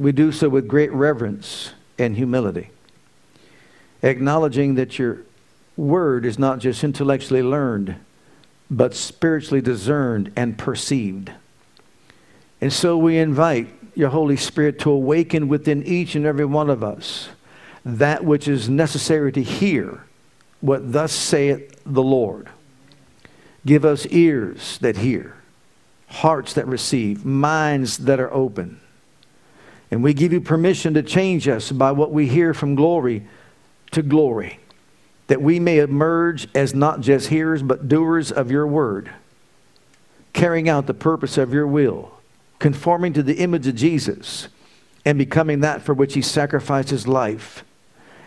we do so with great reverence and humility, acknowledging that your word is not just intellectually learned, but spiritually discerned and perceived. And so we invite your Holy Spirit to awaken within each and every one of us that which is necessary to hear what thus saith the Lord. Give us ears that hear, hearts that receive, minds that are open and we give you permission to change us by what we hear from glory to glory, that we may emerge as not just hearers, but doers of your word, carrying out the purpose of your will, conforming to the image of Jesus, and becoming that for which he sacrificed his life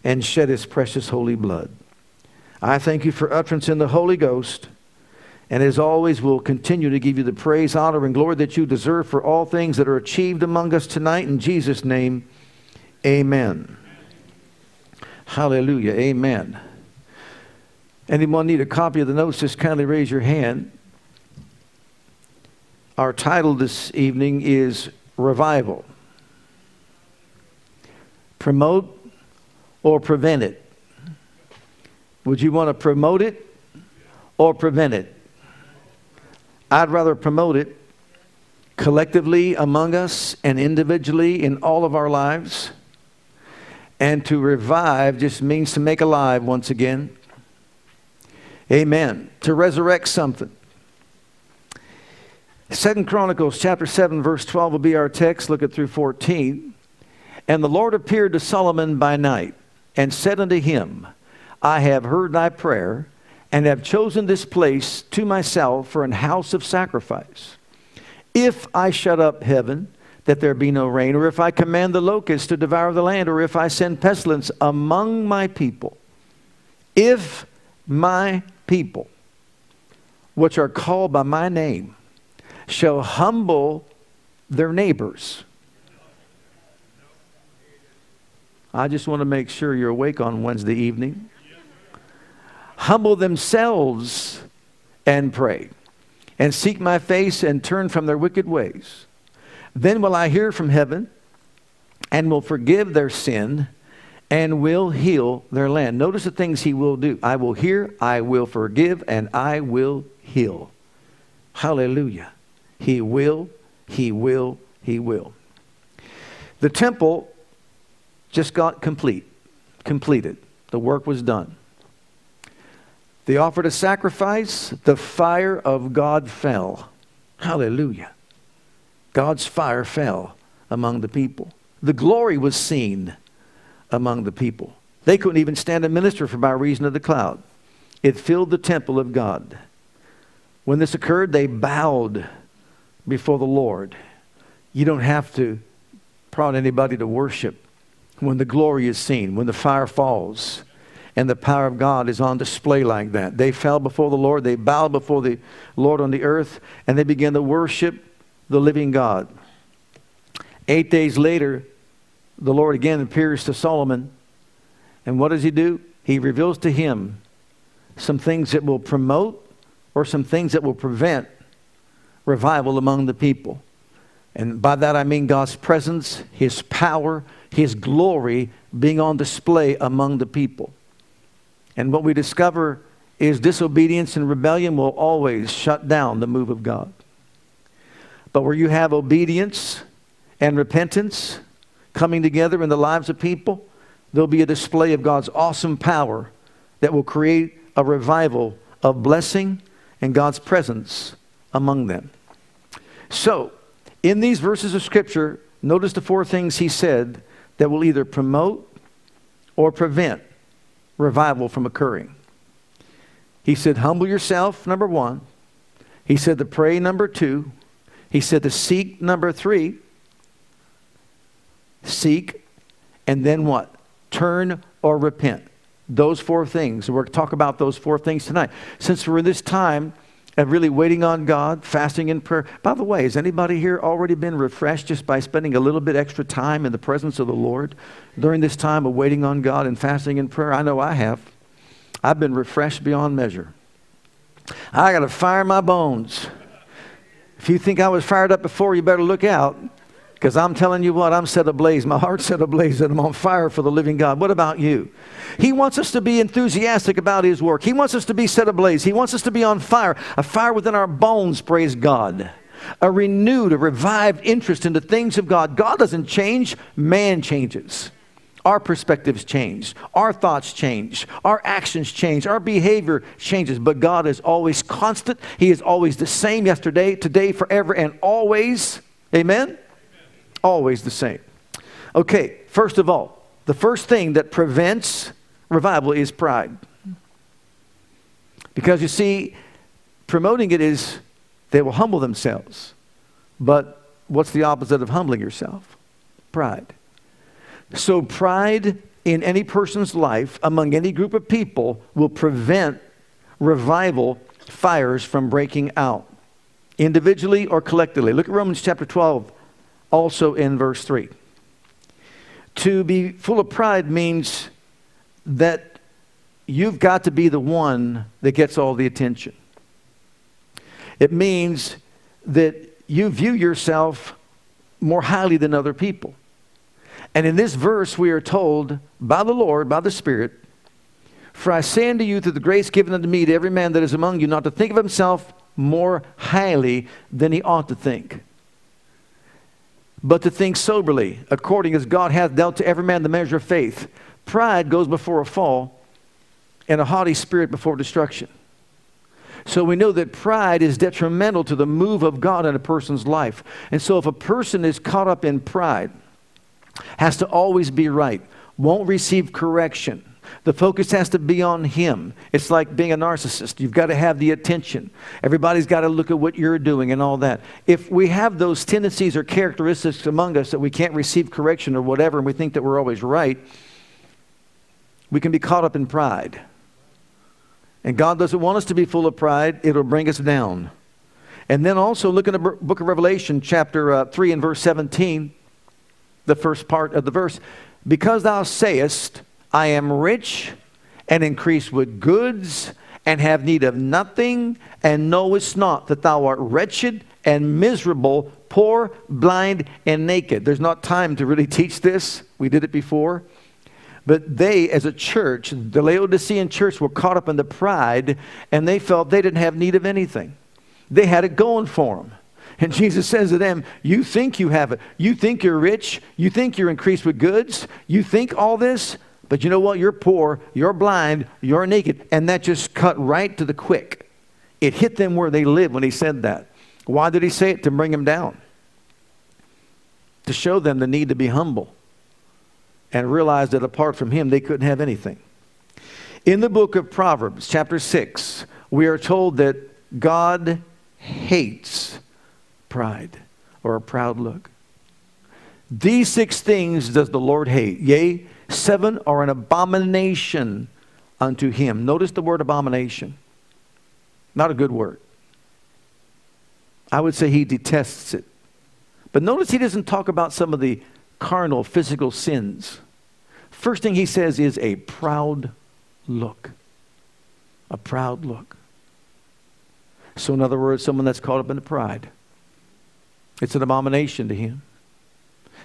and shed his precious holy blood. I thank you for utterance in the Holy Ghost. And as always, we'll continue to give you the praise, honor, and glory that you deserve for all things that are achieved among us tonight. In Jesus' name, amen. Hallelujah. Amen. Anyone need a copy of the notes? Just kindly raise your hand. Our title this evening is Revival. Promote or prevent it? Would you want to promote it or prevent it? I'd rather promote it collectively among us and individually in all of our lives. And to revive just means to make alive once again. Amen. To resurrect something. Second Chronicles chapter 7 verse 12 will be our text. Look at through 14. And the Lord appeared to Solomon by night and said unto him, I have heard thy prayer and have chosen this place to myself for an house of sacrifice. If I shut up heaven, that there be no rain, or if I command the locusts to devour the land, or if I send pestilence among my people, if my people, which are called by my name, shall humble their neighbors. I just want to make sure you're awake on Wednesday evening humble themselves and pray, and seek my face and turn from their wicked ways. Then will I hear from heaven and will forgive their sin and will heal their land. Notice the things he will do. I will hear, I will forgive, and I will heal. Hallelujah. He will, he will, he will. The temple just got complete, completed. The work was done. They offered a sacrifice. The fire of God fell. Hallelujah. God's fire fell among the people. The glory was seen among the people. They couldn't even stand and minister for by reason of the cloud. It filled the temple of God. When this occurred, they bowed before the Lord. You don't have to prod anybody to worship when the glory is seen, when the fire falls and the power of God is on display like that. They fell before the Lord, they bowed before the Lord on the earth, and they began to worship the living God. Eight days later, the Lord again appears to Solomon, and what does he do? He reveals to him some things that will promote or some things that will prevent revival among the people. And by that I mean God's presence, His power, His glory being on display among the people. And what we discover is disobedience and rebellion will always shut down the move of God. But where you have obedience and repentance coming together in the lives of people, there'll be a display of God's awesome power that will create a revival of blessing and God's presence among them. So, in these verses of Scripture, notice the four things he said that will either promote or prevent revival from occurring. He said, Humble yourself, number one. He said, To pray, number two. He said, To seek, number three. seek, and then what? Turn or repent. Those four things. We're going to talk about those four things tonight. Since we're in this time of really waiting on God, fasting and prayer. By the way, has anybody here already been refreshed just by spending a little bit extra time in the presence of the Lord during this time of waiting on God and fasting and prayer? I know I have. I've been refreshed beyond measure. I got to fire my bones. If you think I was fired up before, you better look out. Because I'm telling you what, I'm set ablaze. My heart's set ablaze and I'm on fire for the living God. What about you? He wants us to be enthusiastic about His work. He wants us to be set ablaze. He wants us to be on fire, a fire within our bones, praise God. A renewed, a revived interest in the things of God. God doesn't change, man changes. Our perspectives change. Our thoughts change. Our actions change. Our behavior changes. But God is always constant. He is always the same yesterday, today, forever, and always. Amen? Always the same. Okay, first of all, the first thing that prevents revival is pride. Because you see, promoting it is they will humble themselves. But what's the opposite of humbling yourself? Pride. So, pride in any person's life, among any group of people, will prevent revival fires from breaking out, individually or collectively. Look at Romans chapter 12, also in verse 3. To be full of pride means that you've got to be the one that gets all the attention. It means that you view yourself more highly than other people. And in this verse, we are told by the Lord, by the Spirit, For I say unto you, through the grace given unto me, to every man that is among you, not to think of himself more highly than he ought to think but to think soberly, according as God hath dealt to every man the measure of faith. Pride goes before a fall, and a haughty spirit before destruction. So we know that pride is detrimental to the move of God in a person's life. And so if a person is caught up in pride, has to always be right, won't receive correction, the focus has to be on him. It's like being a narcissist. You've got to have the attention. Everybody's got to look at what you're doing and all that. If we have those tendencies or characteristics among us that we can't receive correction or whatever, and we think that we're always right, we can be caught up in pride. And God doesn't want us to be full of pride, it'll bring us down. And then also look in the book of Revelation, chapter uh, 3 and verse 17, the first part of the verse. Because thou sayest, I am rich and increase with goods and have need of nothing, and knowest not that thou art wretched and miserable, poor, blind, and naked. There's not time to really teach this. We did it before. But they, as a church, the Laodicean church, were caught up in the pride, and they felt they didn't have need of anything. They had it going for them. And Jesus says to them, You think you have it. You think you're rich. You think you're increased with goods. You think all this. But you know what? You're poor, you're blind, you're naked. And that just cut right to the quick. It hit them where they live when he said that. Why did he say it? To bring them down. To show them the need to be humble and realize that apart from him, they couldn't have anything. In the book of Proverbs, chapter 6, we are told that God hates pride or a proud look. These six things does the Lord hate. Yea, Seven are an abomination unto him. Notice the word abomination. Not a good word. I would say he detests it. But notice he doesn't talk about some of the carnal, physical sins. First thing he says is a proud look. A proud look. So, in other words, someone that's caught up in the pride. It's an abomination to him.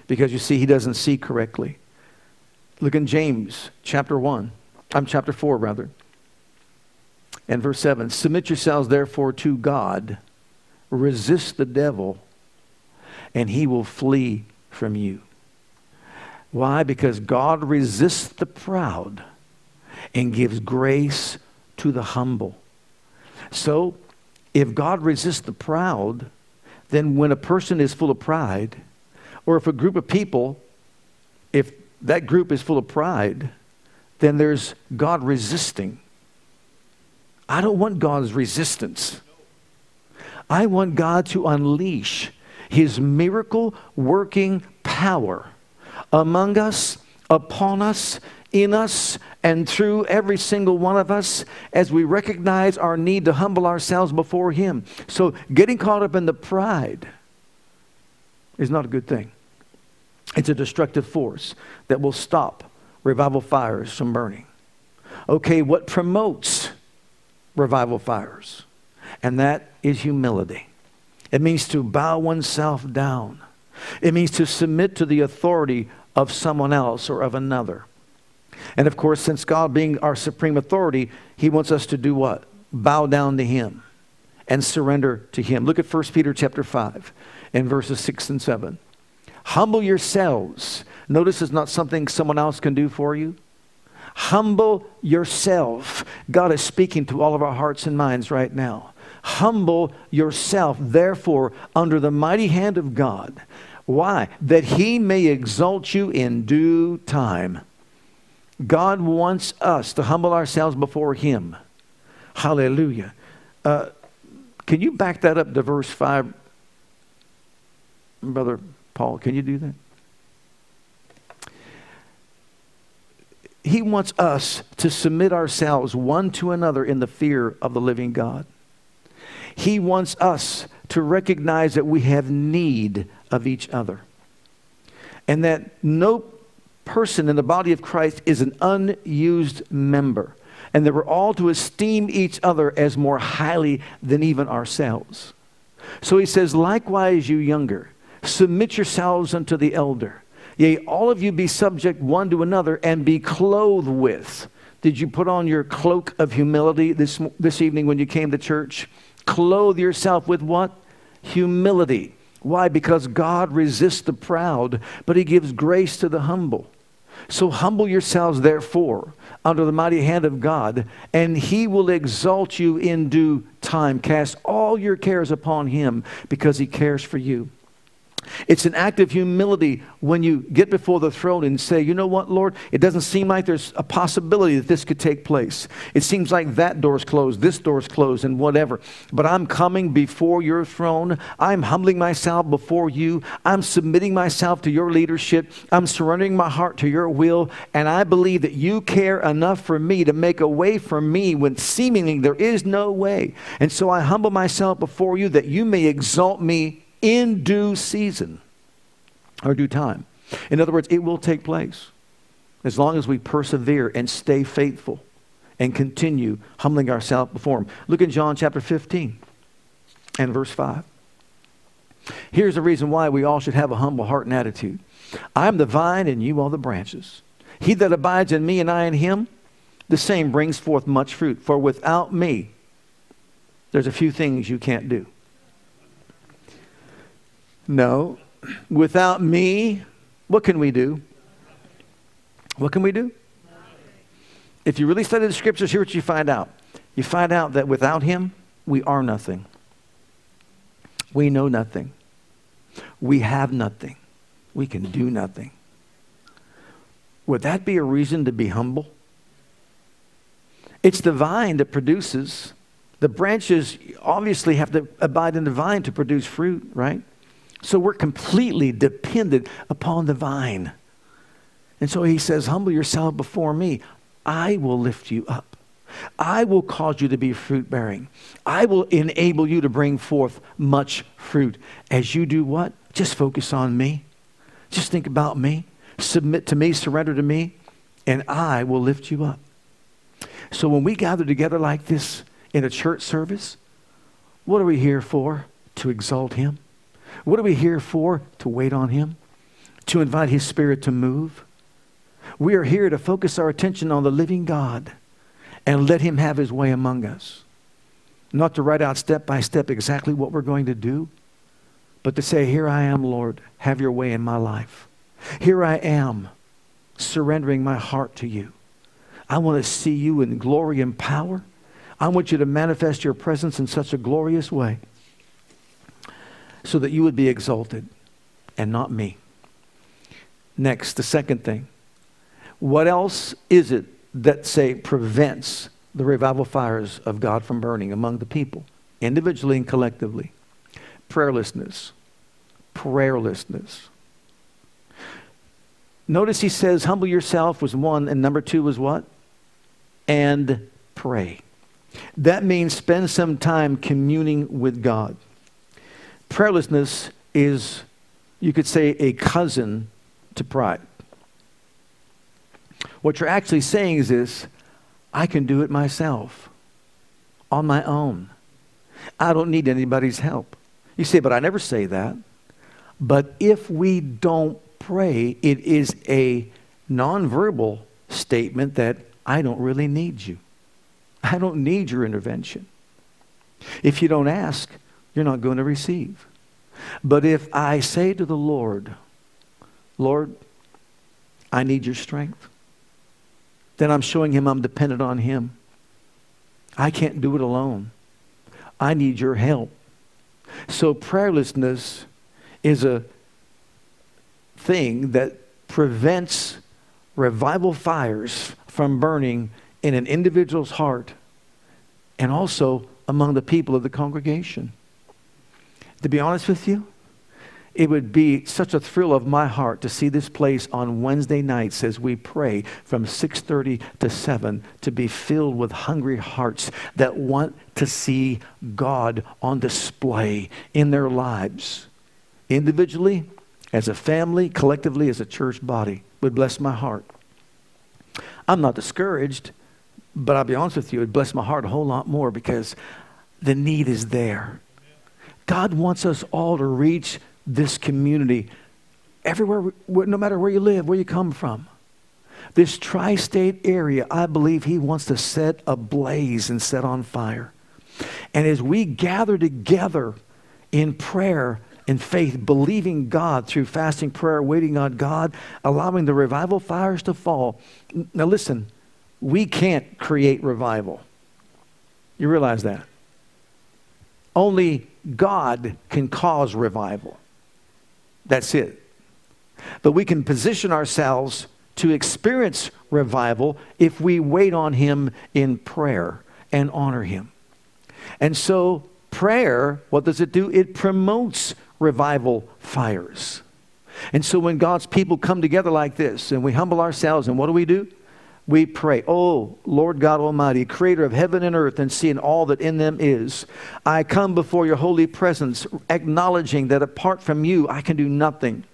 Because you see, he doesn't see correctly. Look in James chapter 1. I'm chapter 4, rather. And verse 7 Submit yourselves therefore to God, resist the devil, and he will flee from you. Why? Because God resists the proud and gives grace to the humble. So, if God resists the proud, then when a person is full of pride, or if a group of people, if that group is full of pride, then there's God resisting. I don't want God's resistance. I want God to unleash his miracle working power among us, upon us, in us, and through every single one of us as we recognize our need to humble ourselves before Him. So, getting caught up in the pride is not a good thing. It's a destructive force that will stop revival fires from burning. Okay, what promotes revival fires? And that is humility. It means to bow oneself down. It means to submit to the authority of someone else or of another. And of course, since God being our supreme authority, He wants us to do what? Bow down to Him and surrender to Him. Look at 1 Peter chapter 5 and verses 6 and 7. Humble yourselves. Notice it's not something someone else can do for you. Humble yourself. God is speaking to all of our hearts and minds right now. Humble yourself, therefore, under the mighty hand of God. Why? That he may exalt you in due time. God wants us to humble ourselves before him. Hallelujah. Uh, can you back that up to verse 5, Brother Paul? Can you do that? He wants us to submit ourselves one to another in the fear of the living God. He wants us to recognize that we have need of each other and that no person in the body of Christ is an unused member and that we're all to esteem each other as more highly than even ourselves. So he says, likewise, you younger, submit yourselves unto the elder. Yea, all of you be subject one to another and be clothed with. Did you put on your cloak of humility this, this evening when you came to church? Clothe yourself with what? Humility. Why? Because God resists the proud, but he gives grace to the humble. So humble yourselves, therefore, under the mighty hand of God, and he will exalt you in due time. Cast all your cares upon him because he cares for you. It's an act of humility when you get before the throne and say, you know what, Lord, it doesn't seem like there's a possibility that this could take place. It seems like that door's closed, this door's closed, and whatever. But I'm coming before your throne. I'm humbling myself before you. I'm submitting myself to your leadership. I'm surrendering my heart to your will. And I believe that you care enough for me to make a way for me when seemingly there is no way. And so I humble myself before you that you may exalt me in due season or due time. In other words, it will take place as long as we persevere and stay faithful and continue humbling ourselves before Him. Look in John chapter 15 and verse 5. Here's the reason why we all should have a humble heart and attitude I am the vine, and you are the branches. He that abides in me, and I in him, the same brings forth much fruit. For without me, there's a few things you can't do. No. Without me, what can we do? What can we do? If you really study the scriptures, here's what you find out. You find out that without him, we are nothing. We know nothing. We have nothing. We can do nothing. Would that be a reason to be humble? It's the vine that produces. The branches obviously have to abide in the vine to produce fruit, right? So we're completely dependent upon the vine. And so he says, Humble yourself before me. I will lift you up. I will cause you to be fruit bearing. I will enable you to bring forth much fruit. As you do what? Just focus on me. Just think about me. Submit to me, surrender to me, and I will lift you up. So when we gather together like this in a church service, what are we here for? To exalt Him. What are we here for? To wait on Him, to invite His Spirit to move. We are here to focus our attention on the living God and let Him have His way among us. Not to write out step by step exactly what we're going to do, but to say, Here I am, Lord, have your way in my life. Here I am, surrendering my heart to you. I want to see you in glory and power. I want you to manifest your presence in such a glorious way so that you would be exalted and not me. Next, the second thing. What else is it that, say, prevents the revival fires of God from burning among the people, individually and collectively? Prayerlessness. Prayerlessness. Notice he says, humble yourself was one, and number two was what? And pray. That means spend some time communing with God. Prayerlessness is, you could say, a cousin to pride. What you're actually saying is this I can do it myself on my own. I don't need anybody's help. You say, but I never say that. But if we don't pray, it is a nonverbal statement that I don't really need you. I don't need your intervention. If you don't ask, you're not going to receive. But if I say to the Lord, Lord, I need your strength, then I'm showing him I'm dependent on him. I can't do it alone. I need your help. So prayerlessness is a thing that prevents revival fires from burning in an individual's heart and also among the people of the congregation. To be honest with you, it would be such a thrill of my heart to see this place on Wednesday nights as we pray from 6:30 to 7 to be filled with hungry hearts that want to see God on display in their lives. Individually, as a family, collectively as a church body would bless my heart. I'm not discouraged, but I'll be honest with you, it would bless my heart a whole lot more because the need is there. God wants us all to reach this community everywhere, no matter where you live, where you come from. This tri state area, I believe He wants to set ablaze and set on fire. And as we gather together in prayer and faith, believing God through fasting prayer, waiting on God, allowing the revival fires to fall. Now, listen, we can't create revival. You realize that? Only God can cause revival. That's it. But we can position ourselves to experience revival if we wait on Him in prayer and honor Him. And so, prayer, what does it do? It promotes revival fires. And so, when God's people come together like this and we humble ourselves, and what do we do? We pray, Oh, Lord God Almighty, creator of heaven and earth and seeing all that in them is, I come before your holy presence, acknowledging that apart from you, I can do nothing.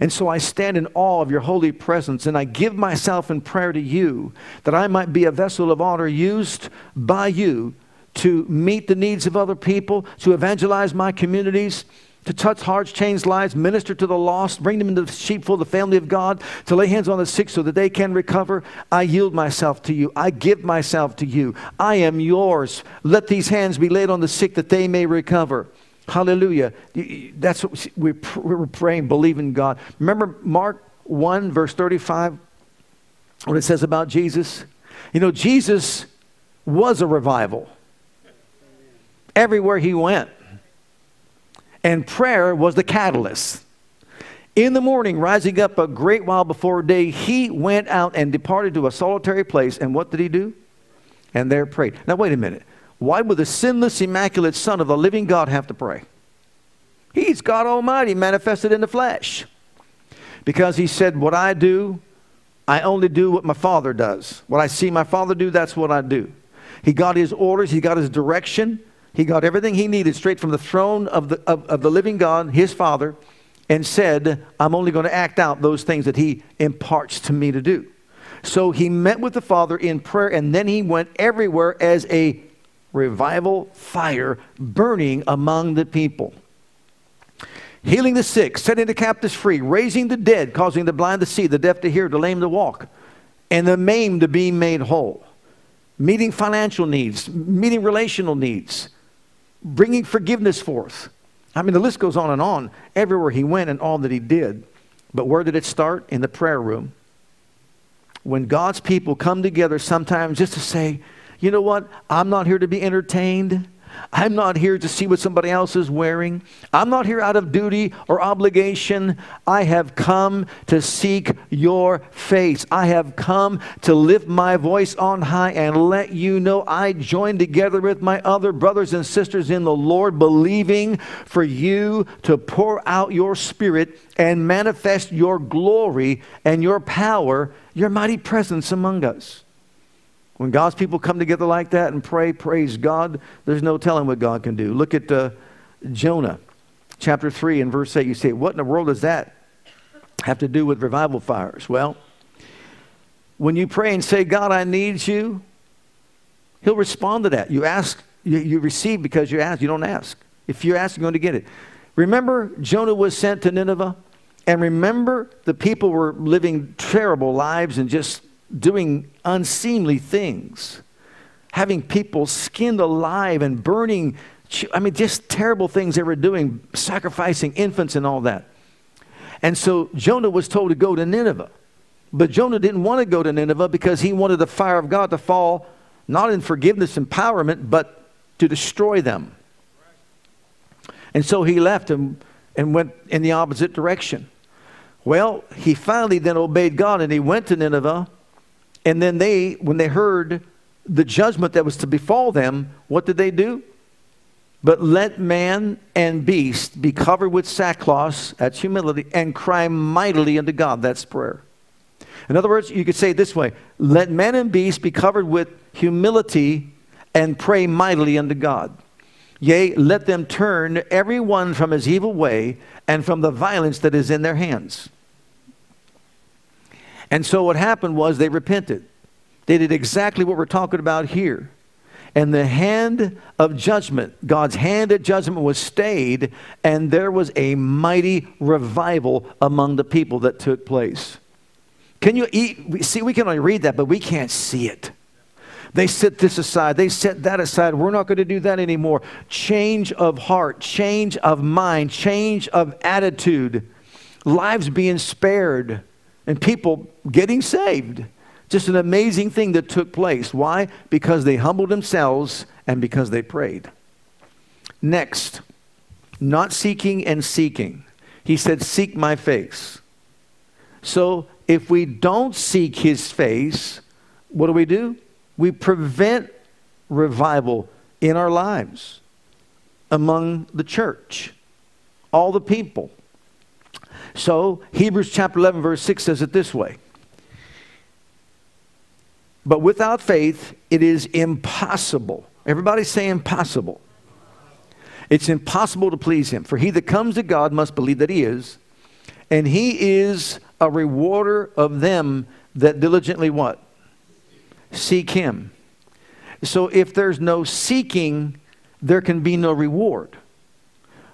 And so I stand in awe of your holy presence and I give myself in prayer to you that I might be a vessel of honor used by you to meet the needs of other people, to evangelize my communities, to touch hearts, change lives, minister to the lost, bring them into the sheepfold, the family of God, to lay hands on the sick so that they can recover. I yield myself to you. I give myself to you. I am yours. Let these hands be laid on the sick that they may recover. Hallelujah. That's what we're praying, believing God. Remember Mark 1, verse 35, what it says about Jesus? You know, Jesus was a revival everywhere he went. And prayer was the catalyst. In the morning, rising up a great while before day, he went out and departed to a solitary place. And what did he do? And there prayed. Now, wait a minute. Why would the sinless, immaculate Son of the living God have to pray? He's God Almighty manifested in the flesh. Because he said, What I do, I only do what my Father does. What I see my Father do, that's what I do. He got his orders, he got his direction. He got everything he needed straight from the throne of the, of, of the living God, his Father, and said, I'm only going to act out those things that he imparts to me to do. So he met with the Father in prayer, and then he went everywhere as a revival fire burning among the people. Healing the sick, setting the captives free, raising the dead, causing the blind to see, the deaf to hear, the lame to walk, and the maimed to be made whole. Meeting financial needs, meeting relational needs, bringing forgiveness forth. I mean, the list goes on and on everywhere he went and all that he did. But where did it start? In the prayer room. When God's people come together sometimes just to say, you know what? I'm not here to be entertained. I'm not here to see what somebody else is wearing. I'm not here out of duty or obligation. I have come to seek your face. I have come to lift my voice on high and let you know I join together with my other brothers and sisters in the Lord, believing for you to pour out your spirit and manifest your glory and your power, your mighty presence among us. When God's people come together like that and pray, praise God, there's no telling what God can do. Look at uh, Jonah, chapter 3 and verse 8. You say, What in the world does that have to do with revival fires? Well, when you pray and say, God, I need you, He'll respond to that. You ask, you, you receive because you ask. You don't ask. If you ask, you're going to get it. Remember, Jonah was sent to Nineveh? And remember, the people were living terrible lives and just doing unseemly things, having people skinned alive and burning. I mean, just terrible things they were doing, sacrificing infants and all that. And so Jonah was told to go to Nineveh. But Jonah didn't want to go to Nineveh because he wanted the fire of God to fall, not in forgiveness, and empowerment, but to destroy them. And so he left and, and went in the opposite direction. Well, he finally then obeyed God and he went to Nineveh and then they, when they heard the judgment that was to befall them, what did they do? But let man and beast be covered with sackcloth, that's humility, and cry mightily unto God, that's prayer. In other words, you could say it this way let man and beast be covered with humility and pray mightily unto God. Yea, let them turn every one from his evil way and from the violence that is in their hands. And so what happened was they repented. They did exactly what we're talking about here. And the hand of judgment, God's hand of judgment was stayed, and there was a mighty revival among the people that took place. Can you eat? See, we can only read that, but we can't see it. They set this aside. They set that aside. We're not going to do that anymore. Change of heart, change of mind, change of attitude, lives being spared and people getting saved. Just an amazing thing that took place. Why? Because they humbled themselves and because they prayed. Next, not seeking and seeking. He said, Seek my face. So if we don't seek his face, what do we do? We prevent revival in our lives among the church, all the people. So, Hebrews chapter 11, verse 6 says it this way But without faith, it is impossible. Everybody say impossible. It's impossible to please him. For he that comes to God must believe that he is, and he is a rewarder of them that diligently what? Seek him. So if there's no seeking, there can be no reward.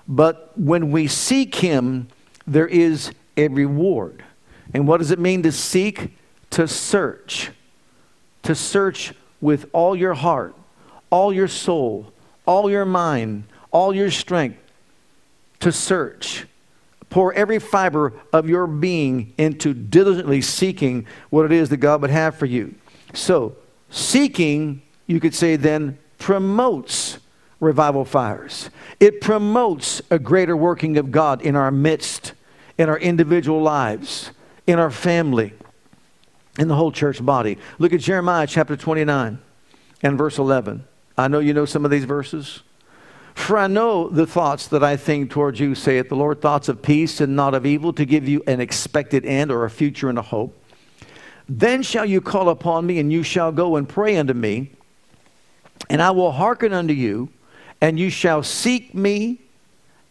But when we seek him, there is a reward. And what does it mean to seek? To search. To search with all your heart, all your soul, all your mind, all your strength. To search. Pour every fiber of your being into diligently seeking what it is that God would have for you. So, seeking, you could say, then promotes revival fires. It promotes a greater working of God in our midst, in our individual lives, in our family, in the whole church body. Look at Jeremiah chapter 29 and verse 11. I know you know some of these verses. For I know the thoughts that I think towards you, saith the Lord, thoughts of peace and not of evil, to give you an expected end or a future and a hope. Then shall you call upon me, and you shall go and pray unto me, and I will hearken unto you and you shall seek me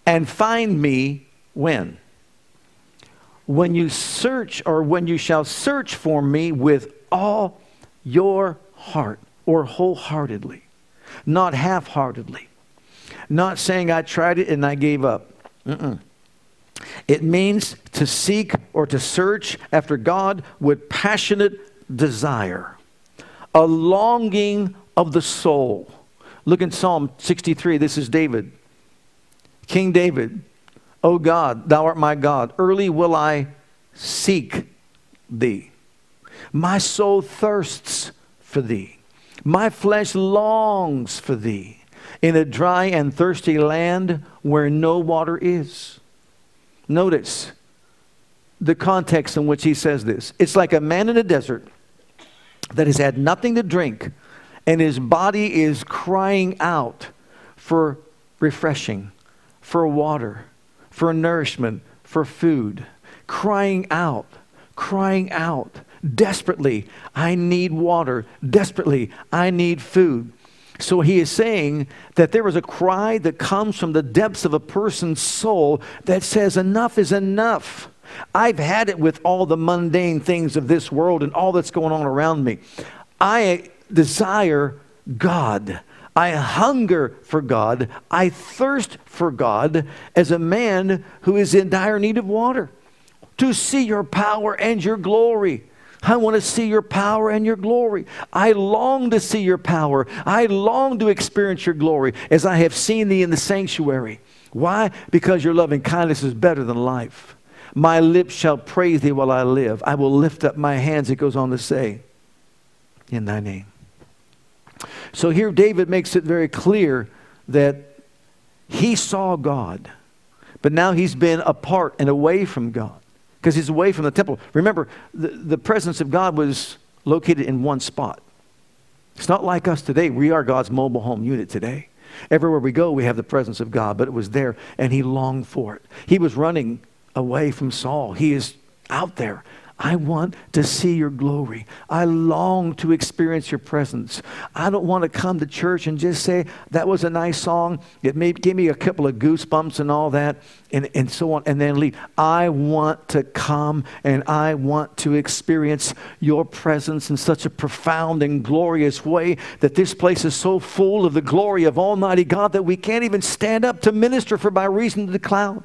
and find me when? When you search, or when you shall search for me with all your heart, or wholeheartedly, not half heartedly, not saying I tried it and I gave up. Mm-mm. It means to seek or to search after God with passionate desire, a longing of the soul Look in Psalm 63. This is David. King David, O God, thou art my God. Early will I seek thee. My soul thirsts for thee. My flesh longs for thee in a dry and thirsty land where no water is. Notice the context in which he says this. It's like a man in a desert that has had nothing to drink, and his body is crying out for refreshing, for water, for nourishment, for food, crying out, crying out desperately, I need water. Desperately, I need food. So he is saying that there is a cry that comes from the depths of a person's soul that says, Enough is enough. I've had it with all the mundane things of this world and all that's going on around me. I desire God. I hunger for God. I thirst for God as a man who is in dire need of water to see your power and your glory. I want to see your power and your glory. I long to see your power. I long to experience your glory as I have seen thee in the sanctuary. Why? Because your loving kindness is better than life. My lips shall praise thee while I live. I will lift up my hands, it goes on to say, in thy name. So here David makes it very clear that he saw God, but now he's been apart and away from God because he's away from the temple. Remember, the, the presence of God was located in one spot. It's not like us today. We are God's mobile home unit today. Everywhere we go, we have the presence of God, but it was there, and he longed for it. He was running away from Saul. He is out there. I want to see your glory. I long to experience your presence. I don't want to come to church and just say, that was a nice song. It may give me a couple of goosebumps and all that, and, and so on, and then leave. I want to come and I want to experience your presence in such a profound and glorious way that this place is so full of the glory of Almighty God that we can't even stand up to minister for by reason of the cloud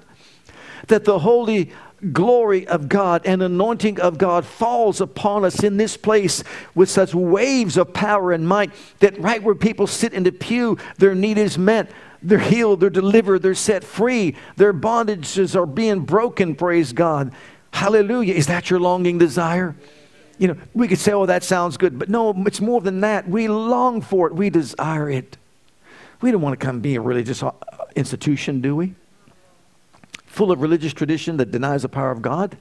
that the holy glory of God and anointing of God falls upon us in this place with such waves of power and might that right where people sit in the pew, their need is met. They're healed, they're delivered, they're set free, their bondages are being broken, praise God. Hallelujah. Is that your longing desire? You know, we could say, oh, that sounds good, but no, it's more than that. We long for it, we desire it. We don't want to come be a religious uh, institution, do we? Full of religious tradition that denies the power of God.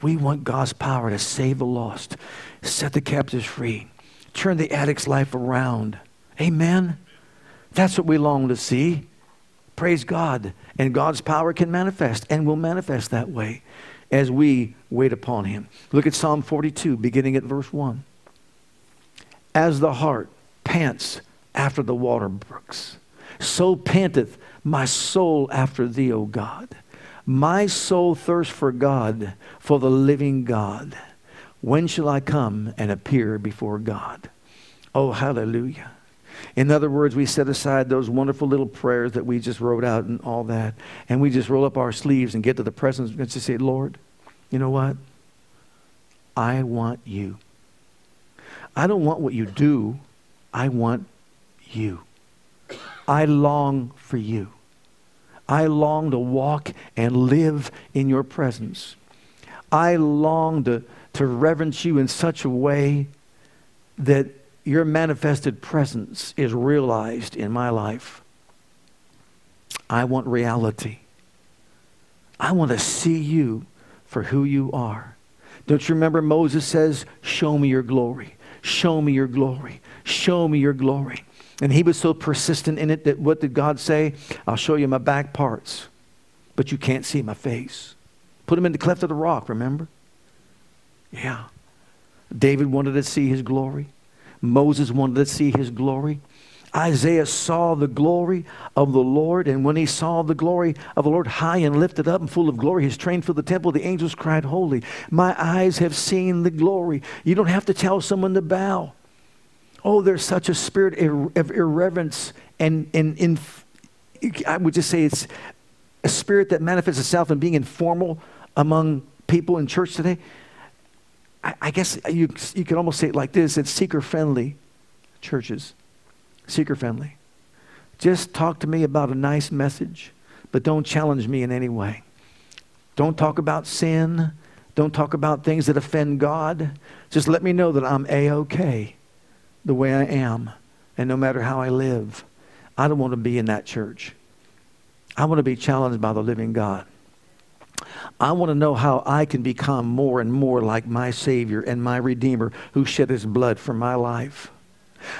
We want God's power to save the lost, set the captives free, turn the addict's life around. Amen. That's what we long to see. Praise God. And God's power can manifest and will manifest that way as we wait upon Him. Look at Psalm 42, beginning at verse 1. As the heart pants after the water brooks, so panteth my soul after thee, O God. My soul thirsts for God, for the living God. When shall I come and appear before God? Oh, hallelujah. In other words, we set aside those wonderful little prayers that we just wrote out and all that, and we just roll up our sleeves and get to the presence and just say, Lord, you know what? I want you. I don't want what you do, I want you. I long for you. I long to walk and live in your presence. I long to, to reverence you in such a way that your manifested presence is realized in my life. I want reality. I want to see you for who you are. Don't you remember Moses says, Show me your glory. Show me your glory. Show me your glory. And he was so persistent in it that what did God say? I'll show you my back parts, but you can't see my face. Put him in the cleft of the rock, remember? Yeah. David wanted to see his glory. Moses wanted to see his glory. Isaiah saw the glory of the Lord, and when he saw the glory of the Lord high and lifted up and full of glory, his train filled the temple. The angels cried, Holy. My eyes have seen the glory. You don't have to tell someone to bow oh, there's such a spirit of irreverence and, and in, I would just say it's a spirit that manifests itself in being informal among people in church today. I, I guess you, you could almost say it like this it's seeker friendly churches. Seeker friendly. Just talk to me about a nice message, but don't challenge me in any way. Don't talk about sin. Don't talk about things that offend God. Just let me know that I'm A OK the way I am, and no matter how I live, I don't want to be in that church. I want to be challenged by the living God. I want to know how I can become more and more like my Savior and my Redeemer who shed his blood for my life.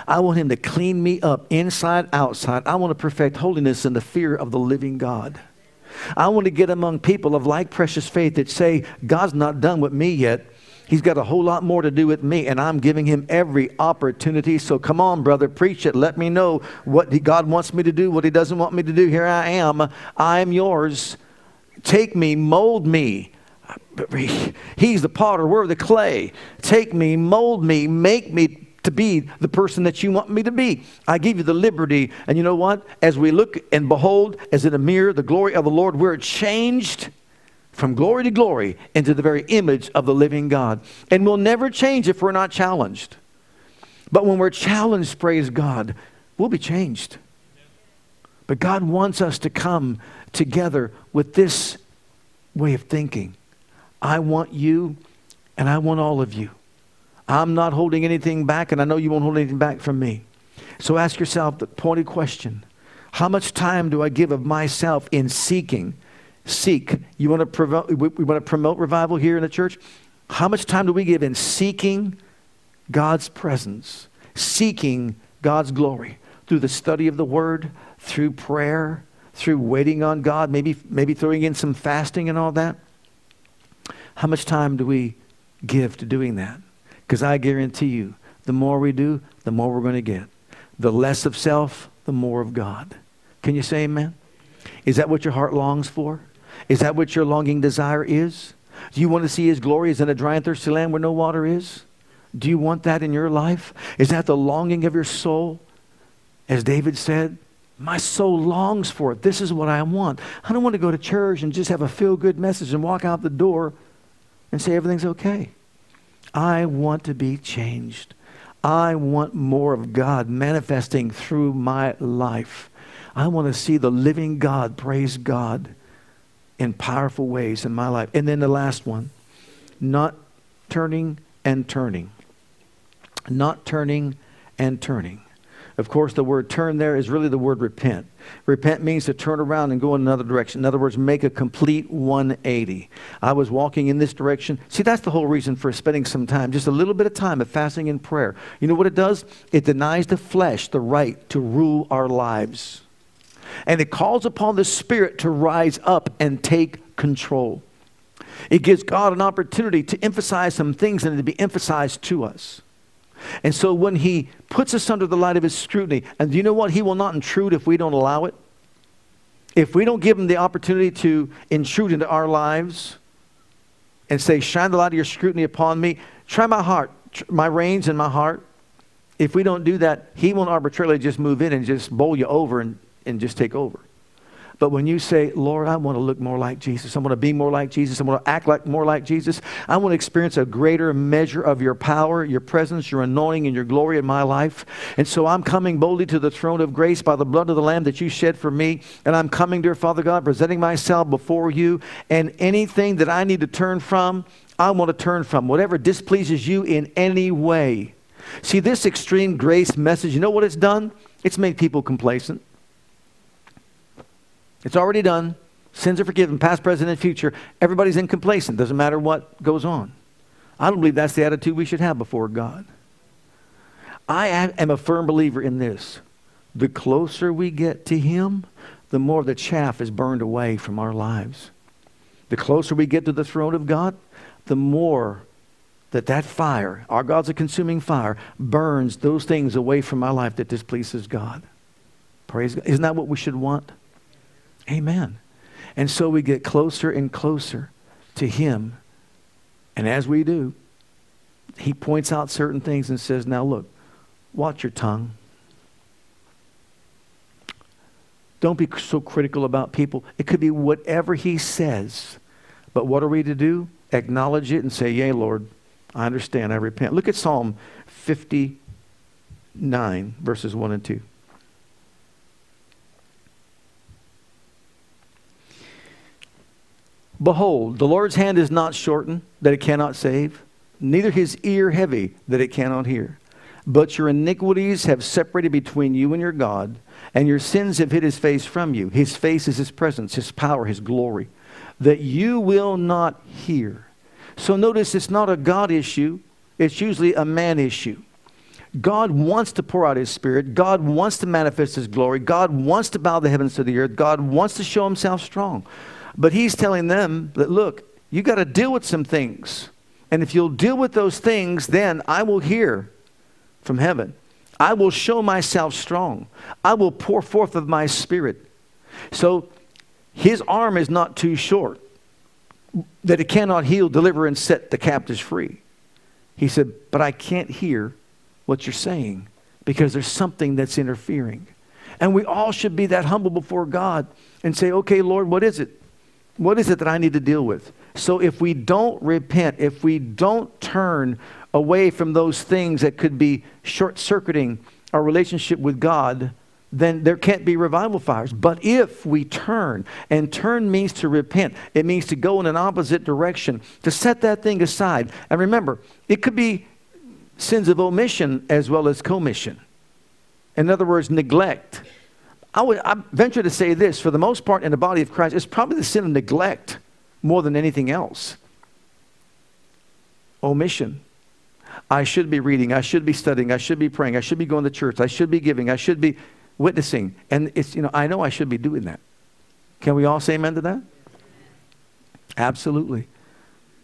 I want him to clean me up inside, outside. I want to perfect holiness in the fear of the living God. I want to get among people of like precious faith that say, God's not done with me yet. He's got a whole lot more to do with me, and I'm giving him every opportunity. So come on, brother, preach it. Let me know what God wants me to do, what he doesn't want me to do. Here I am. I'm yours. Take me, mold me. He's the potter, we're the clay. Take me, mold me, make me to be the person that you want me to be. I give you the liberty. And you know what? As we look and behold, as in a mirror, the glory of the Lord, we're changed from glory to glory into the very image of the living God. And we'll never change if we're not challenged. But when we're challenged, praise God, we'll be changed. But God wants us to come together with this way of thinking. I want you, and I want all of you. I'm not holding anything back, and I know you won't hold anything back from me. So ask yourself the pointed question How much time do I give of myself in seeking? Seek. You want to promote, we want to promote revival here in the church? How much time do we give in seeking God's presence, seeking God's glory through the study of the Word, through prayer, through waiting on God, maybe, maybe throwing in some fasting and all that? How much time do we give to doing that? Because I guarantee you, the more we do, the more we're going to get. The less of self, the more of God. Can you say amen? Is that what your heart longs for? Is that what your longing desire is? Do you want to see His glory as in a dry and thirsty land where no water is? Do you want that in your life? Is that the longing of your soul? As David said, my soul longs for it. This is what I want. I don't want to go to church and just have a feel good message and walk out the door and say everything's okay. I want to be changed. I want more of God manifesting through my life. I want to see the living God, praise God, in powerful ways in my life. And then the last one not turning and turning. Not turning and turning. Of course, the word turn there is really the word repent. Repent means to turn around and go in another direction. In other words, make a complete 180. I was walking in this direction. See, that's the whole reason for spending some time, just a little bit of time of fasting and prayer. You know what it does? It denies the flesh the right to rule our lives. And it calls upon the Spirit to rise up and take control. It gives God an opportunity to emphasize some things and to be emphasized to us. And so when he puts us under the light of his scrutiny, and do you know what? He will not intrude if we don't allow it. If we don't give him the opportunity to intrude into our lives and say, Shine the light of your scrutiny upon me, try my heart, my reins and my heart. If we don't do that, he won't arbitrarily just move in and just bowl you over and, and just take over. But when you say, Lord, I want to look more like Jesus, I want to be more like Jesus, I want to act like more like Jesus, I want to experience a greater measure of your power, your presence, your anointing, and your glory in my life. And so I'm coming boldly to the throne of grace by the blood of the Lamb that you shed for me. And I'm coming, dear Father God, presenting myself before you. And anything that I need to turn from, I want to turn from. Whatever displeases you in any way. See, this extreme grace message, you know what it's done? It's made people complacent. It's already done. Sins are forgiven, past, present, and future. Everybody's in complacent. Doesn't matter what goes on. I don't believe that's the attitude we should have before God. I am a firm believer in this. The closer we get to Him, the more the chaff is burned away from our lives. The closer we get to the throne of God, the more that that fire, our God's a consuming fire, burns those things away from my life that displeases God. Praise God. Isn't that what we should want? Amen. And so we get closer and closer to Him. And as we do, He points out certain things and says, Now look, watch your tongue. Don't be so critical about people. It could be whatever He says. But what are we to do? Acknowledge it and say, Yea, Lord, I understand, I repent. Look at Psalm 59, verses 1 and 2. Behold, the Lord's hand is not shortened that it cannot save, neither his ear heavy that it cannot hear. But your iniquities have separated between you and your God, and your sins have hid his face from you. His face is his presence, his power, his glory, that you will not hear. So notice it's not a God issue, it's usually a man issue. God wants to pour out his spirit. God wants to manifest his glory. God wants to bow the heavens to the earth. God wants to show himself strong. But he's telling them that, look, you got to deal with some things. And if you'll deal with those things, then I will hear from heaven. I will show myself strong. I will pour forth of my spirit. So his arm is not too short that it cannot heal, deliver, and set the captives free. He said, But I can't hear what you're saying because there's something that's interfering. And we all should be that humble before God and say, Okay, Lord, what is it? What is it that I need to deal with? So if we don't repent, if we don't turn away from those things that could be short circuiting our relationship with God, then there can't be revival fires. But if we turn, and turn means to repent, it means to go in an opposite direction, to set that thing aside. And remember, it could be sins of omission as well as commission. In other words, neglect. I would I venture to say this for the most part in the body of Christ, it's probably the sin of neglect more than anything else. Omission. I should be reading, I should be studying, I should be praying, I should be going to church, I should be giving, I should be witnessing. And it's, you know, I know I should be doing that. Can we all say amen to that? Absolutely.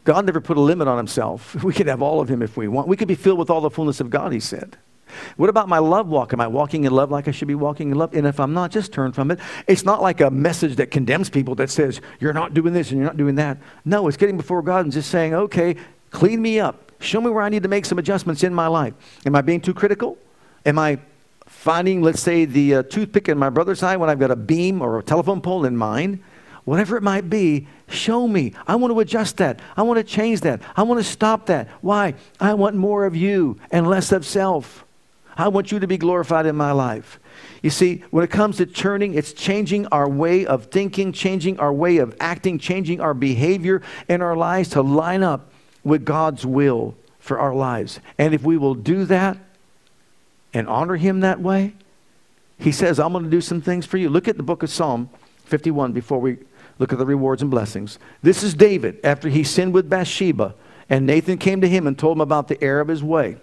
God never put a limit on himself. We could have all of him if we want. We could be filled with all the fullness of God, he said. What about my love walk? Am I walking in love like I should be walking in love? And if I'm not, just turn from it. It's not like a message that condemns people that says, you're not doing this and you're not doing that. No, it's getting before God and just saying, okay, clean me up. Show me where I need to make some adjustments in my life. Am I being too critical? Am I finding, let's say, the uh, toothpick in my brother's eye when I've got a beam or a telephone pole in mine? Whatever it might be, show me. I want to adjust that. I want to change that. I want to stop that. Why? I want more of you and less of self. I want you to be glorified in my life. You see, when it comes to turning, it's changing our way of thinking, changing our way of acting, changing our behavior in our lives to line up with God's will for our lives. And if we will do that and honor Him that way, He says, I'm going to do some things for you. Look at the book of Psalm 51 before we look at the rewards and blessings. This is David after he sinned with Bathsheba, and Nathan came to him and told him about the error of his way.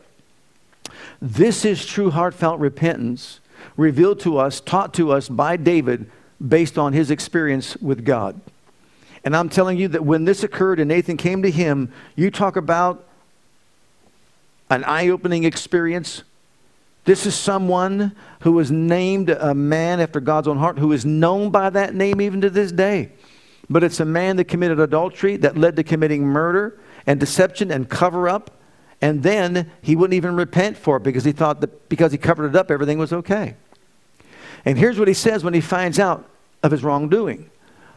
This is true heartfelt repentance revealed to us, taught to us by David based on his experience with God. And I'm telling you that when this occurred and Nathan came to him, you talk about an eye opening experience. This is someone who was named a man after God's own heart, who is known by that name even to this day. But it's a man that committed adultery that led to committing murder and deception and cover up. And then he wouldn't even repent for it because he thought that because he covered it up, everything was okay. And here's what he says when he finds out of his wrongdoing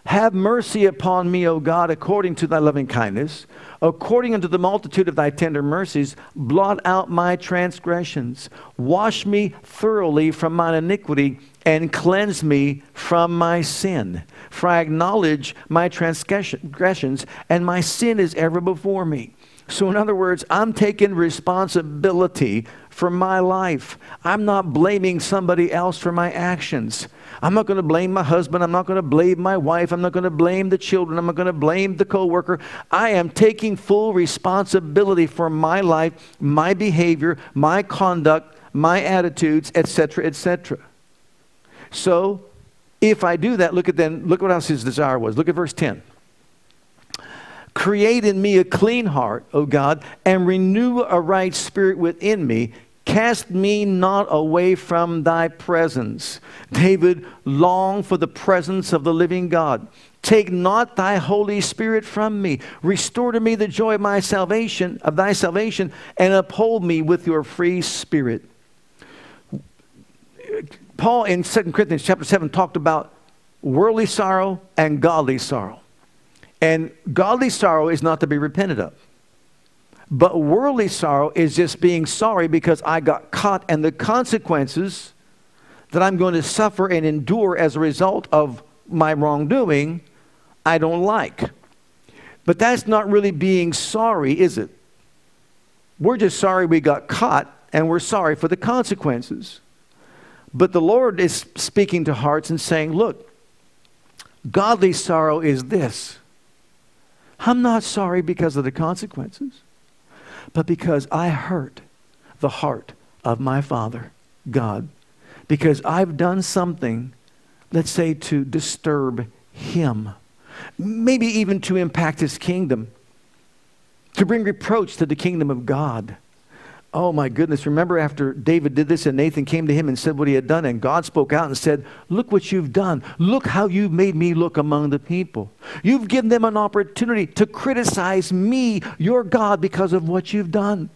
have mercy upon me, O God, according to thy loving kindness. According unto the multitude of thy tender mercies, blot out my transgressions. Wash me thoroughly from mine iniquity and cleanse me from my sin. For I acknowledge my transgressions, and my sin is ever before me. So, in other words, I'm taking responsibility for my life. I'm not blaming somebody else for my actions. I'm not going to blame my husband. I'm not going to blame my wife. I'm not going to blame the children. I'm not going to blame the coworker. I am taking full responsibility for my life, my behavior, my conduct, my attitudes, etc., etc. So, if I do that, look at then look what else his desire was. Look at verse 10. Create in me a clean heart, O God, and renew a right spirit within me. Cast me not away from thy presence. David longed for the presence of the living God. Take not thy Holy Spirit from me. Restore to me the joy of my salvation, of thy salvation, and uphold me with your free spirit. Paul in 2 Corinthians chapter 7 talked about worldly sorrow and godly sorrow. And godly sorrow is not to be repented of. But worldly sorrow is just being sorry because I got caught and the consequences that I'm going to suffer and endure as a result of my wrongdoing, I don't like. But that's not really being sorry, is it? We're just sorry we got caught and we're sorry for the consequences. But the Lord is speaking to hearts and saying, Look, godly sorrow is this. I'm not sorry because of the consequences, but because I hurt the heart of my Father, God, because I've done something, let's say, to disturb Him, maybe even to impact His kingdom, to bring reproach to the kingdom of God. Oh my goodness. Remember after David did this and Nathan came to him and said what he had done, and God spoke out and said, Look what you've done. Look how you've made me look among the people. You've given them an opportunity to criticize me, your God, because of what you've done.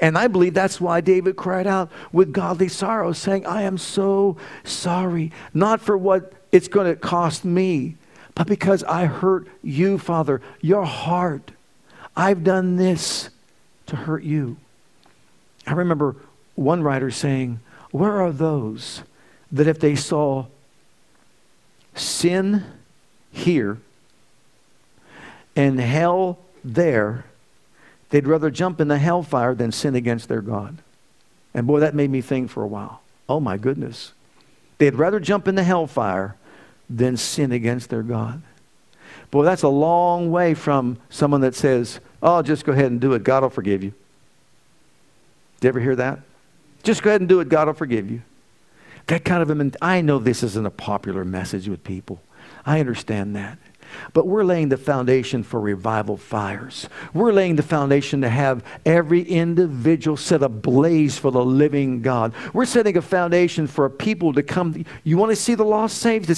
And I believe that's why David cried out with godly sorrow, saying, I am so sorry, not for what it's going to cost me, but because I hurt you, Father, your heart. I've done this to hurt you. I remember one writer saying, Where are those that if they saw sin here and hell there, they'd rather jump in the hellfire than sin against their God? And boy, that made me think for a while. Oh my goodness. They'd rather jump in the hellfire than sin against their God. Boy, that's a long way from someone that says, Oh, just go ahead and do it. God will forgive you. You ever hear that? Just go ahead and do it. God will forgive you. That kind of I know this isn't a popular message with people. I understand that. But we're laying the foundation for revival fires. We're laying the foundation to have every individual set ablaze for the living God. We're setting a foundation for a people to come. You want to see the lost saved, the,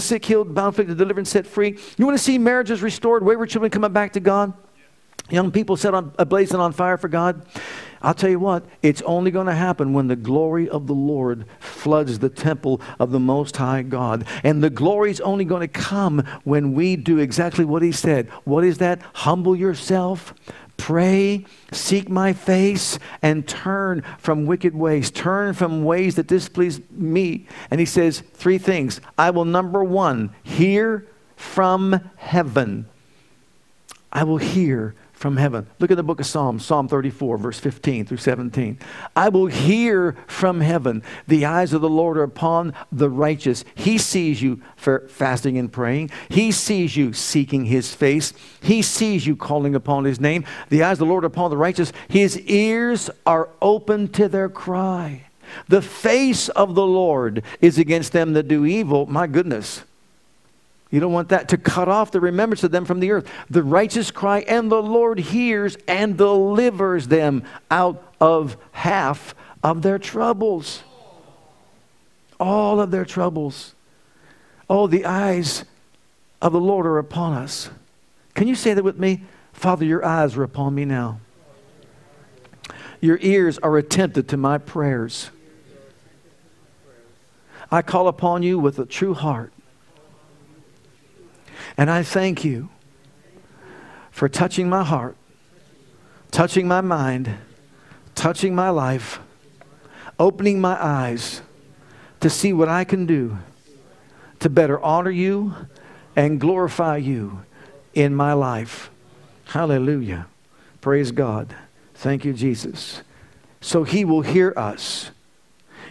sick healed, bound, afflicted, delivered, and set free? You want to see marriages restored, wayward children coming back to God? Young people set on ablaze on fire for God? I'll tell you what, it's only going to happen when the glory of the Lord floods the temple of the Most High God. And the glory is only going to come when we do exactly what He said. What is that? Humble yourself. Pray, seek my face, and turn from wicked ways. Turn from ways that displease me. And he says three things. I will, number one, hear from heaven. I will hear from heaven. Look at the book of Psalms, Psalm 34, verse 15 through 17. I will hear from heaven. The eyes of the Lord are upon the righteous. He sees you fasting and praying. He sees you seeking his face. He sees you calling upon his name. The eyes of the Lord are upon the righteous. His ears are open to their cry. The face of the Lord is against them that do evil. My goodness. You don't want that to cut off the remembrance of them from the earth. The righteous cry, and the Lord hears and delivers them out of half of their troubles. All of their troubles. Oh, the eyes of the Lord are upon us. Can you say that with me? Father, your eyes are upon me now. Your ears are attentive to my prayers. I call upon you with a true heart. And I thank you for touching my heart, touching my mind, touching my life, opening my eyes to see what I can do to better honor you and glorify you in my life. Hallelujah. Praise God. Thank you, Jesus. So he will hear us.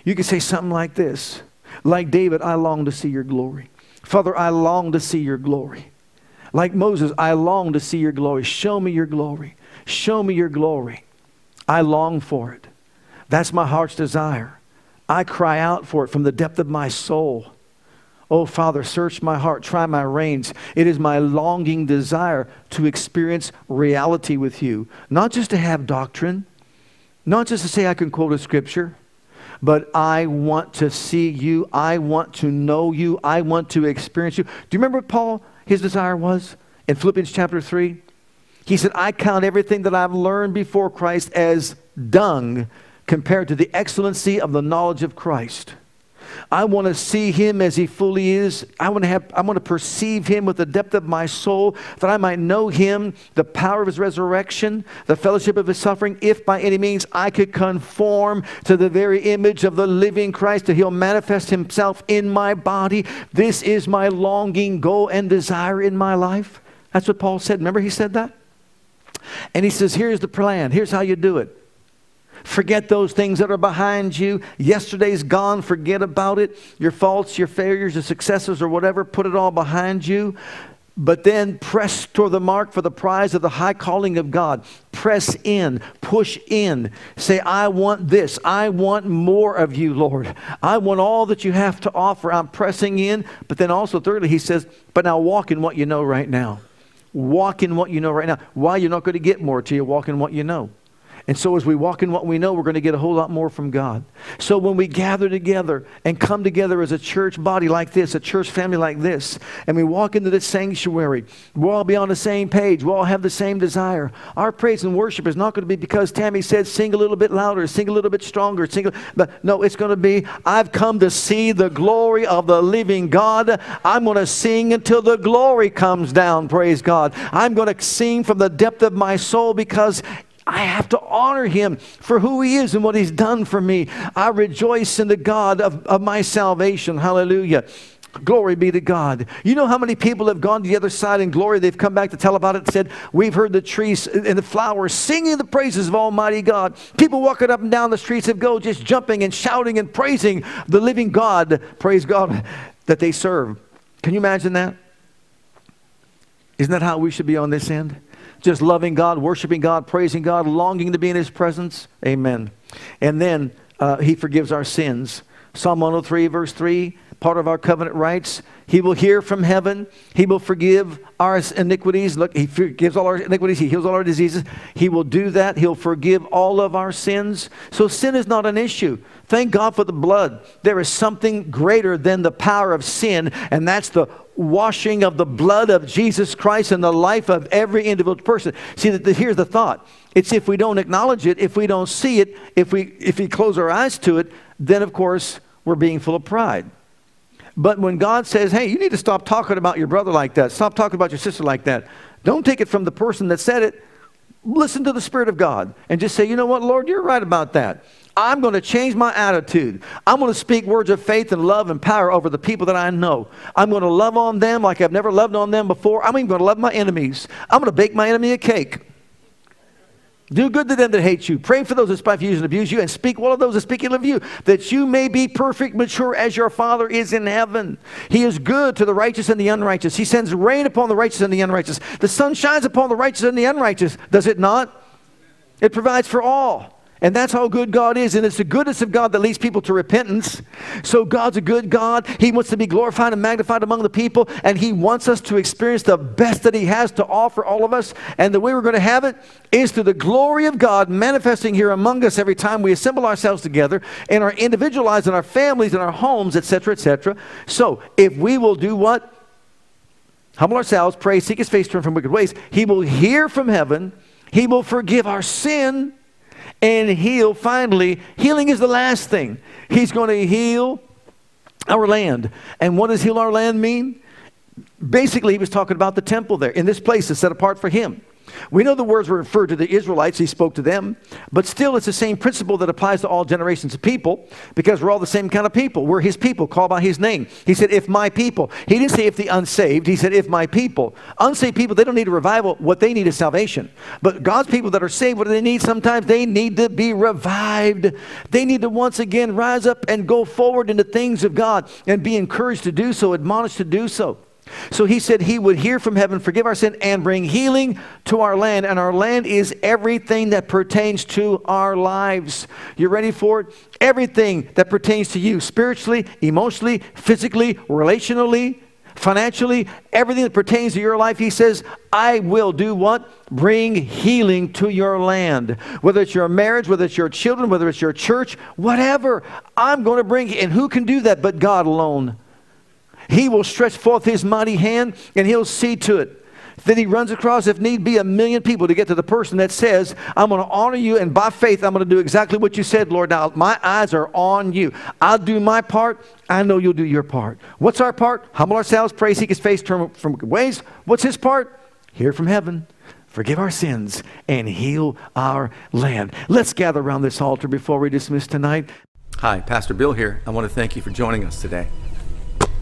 You can say something like this like David, I long to see your glory. Father, I long to see your glory. Like Moses, I long to see your glory. Show me your glory. Show me your glory. I long for it. That's my heart's desire. I cry out for it from the depth of my soul. Oh, Father, search my heart, try my reins. It is my longing desire to experience reality with you, not just to have doctrine, not just to say I can quote a scripture, but I want to see you. I want to know you. I want to experience you. Do you remember what Paul, his desire was in Philippians chapter 3? He said, I count everything that I've learned before Christ as dung compared to the excellency of the knowledge of Christ. I want to see him as he fully is. I want to have I want to perceive him with the depth of my soul that I might know him, the power of his resurrection, the fellowship of his suffering, if by any means I could conform to the very image of the living Christ that he'll manifest himself in my body. This is my longing goal and desire in my life. That's what Paul said. Remember he said that? And he says, here's the plan. Here's how you do it. Forget those things that are behind you. Yesterday's gone. Forget about it. Your faults, your failures, your successes, or whatever, put it all behind you. But then press toward the mark for the prize of the high calling of God. Press in, push in. Say, I want this. I want more of you, Lord. I want all that you have to offer. I'm pressing in. But then also, thirdly, he says, But now walk in what you know right now. Walk in what you know right now. Why? You're not going to get more till you walk in what you know. And so, as we walk in what we know, we're going to get a whole lot more from God. So, when we gather together and come together as a church body like this, a church family like this, and we walk into this sanctuary, we'll all be on the same page. We'll all have the same desire. Our praise and worship is not going to be because Tammy said, sing a little bit louder, sing a little bit stronger, sing. But no, it's going to be, I've come to see the glory of the living God. I'm going to sing until the glory comes down, praise God. I'm going to sing from the depth of my soul because I have to honor him for who he is and what he's done for me. I rejoice in the God of, of my salvation. Hallelujah. Glory be to God. You know how many people have gone to the other side in glory? They've come back to tell about it and said, We've heard the trees and the flowers singing the praises of Almighty God. People walking up and down the streets of gold, just jumping and shouting and praising the living God, praise God, that they serve. Can you imagine that? Isn't that how we should be on this end? Just loving God, worshiping God, praising God, longing to be in His presence. Amen. And then uh, He forgives our sins. Psalm 103, verse 3, part of our covenant rights. He will hear from heaven. He will forgive our iniquities. Look, He forgives all our iniquities. He heals all our diseases. He will do that. He'll forgive all of our sins. So sin is not an issue. Thank God for the blood. There is something greater than the power of sin, and that's the washing of the blood of Jesus Christ in the life of every individual person. See, the, here's the thought. It's if we don't acknowledge it, if we don't see it, if we, if we close our eyes to it, then of course we're being full of pride. But when God says, hey, you need to stop talking about your brother like that, stop talking about your sister like that, don't take it from the person that said it. Listen to the Spirit of God and just say, you know what, Lord, you're right about that. I'm going to change my attitude. I'm going to speak words of faith and love and power over the people that I know. I'm going to love on them like I've never loved on them before. I'm even going to love my enemies. I'm going to bake my enemy a cake. Do good to them that hate you. Pray for those that spitefully use and abuse you, and speak well of those that speak ill of you, that you may be perfect, mature as your Father is in heaven. He is good to the righteous and the unrighteous. He sends rain upon the righteous and the unrighteous. The sun shines upon the righteous and the unrighteous. Does it not? It provides for all. And that's how good God is. And it's the goodness of God that leads people to repentance. So God's a good God. He wants to be glorified and magnified among the people. And He wants us to experience the best that He has to offer all of us. And the way we're going to have it is through the glory of God manifesting here among us every time we assemble ourselves together in our individual lives, in our families, in our homes, etc., etc. So if we will do what? Humble ourselves, pray, seek His face, turn from wicked ways. He will hear from heaven. He will forgive our sin and heal. Finally, healing is the last thing. He's going to heal our land. And what does heal our land mean? Basically, he was talking about the temple there. In this place is set apart for him. We know the words were referred to the Israelites, he spoke to them, but still it's the same principle that applies to all generations of people because we're all the same kind of people. We're his people, called by his name. He said, If my people. He didn't say if the unsaved, he said, If my people. Unsaved people, they don't need a revival. What they need is salvation. But God's people that are saved, what do they need? Sometimes they need to be revived. They need to once again rise up and go forward in the things of God and be encouraged to do so, admonished to do so. So he said he would hear from heaven, forgive our sin, and bring healing to our land. And our land is everything that pertains to our lives. You ready for it? Everything that pertains to you spiritually, emotionally, physically, relationally, financially, everything that pertains to your life. He says, I will do what? Bring healing to your land. Whether it's your marriage, whether it's your children, whether it's your church, whatever. I'm going to bring, and who can do that but God alone? He will stretch forth his mighty hand and he'll see to it that he runs across, if need be, a million people to get to the person that says, I'm going to honor you, and by faith, I'm going to do exactly what you said, Lord. Now, my eyes are on you. I'll do my part. I know you'll do your part. What's our part? Humble ourselves, pray, seek his face, turn from ways. What's his part? Hear from heaven forgive our sins, and heal our land. Let's gather around this altar before we dismiss tonight. Hi, Pastor Bill here. I want to thank you for joining us today.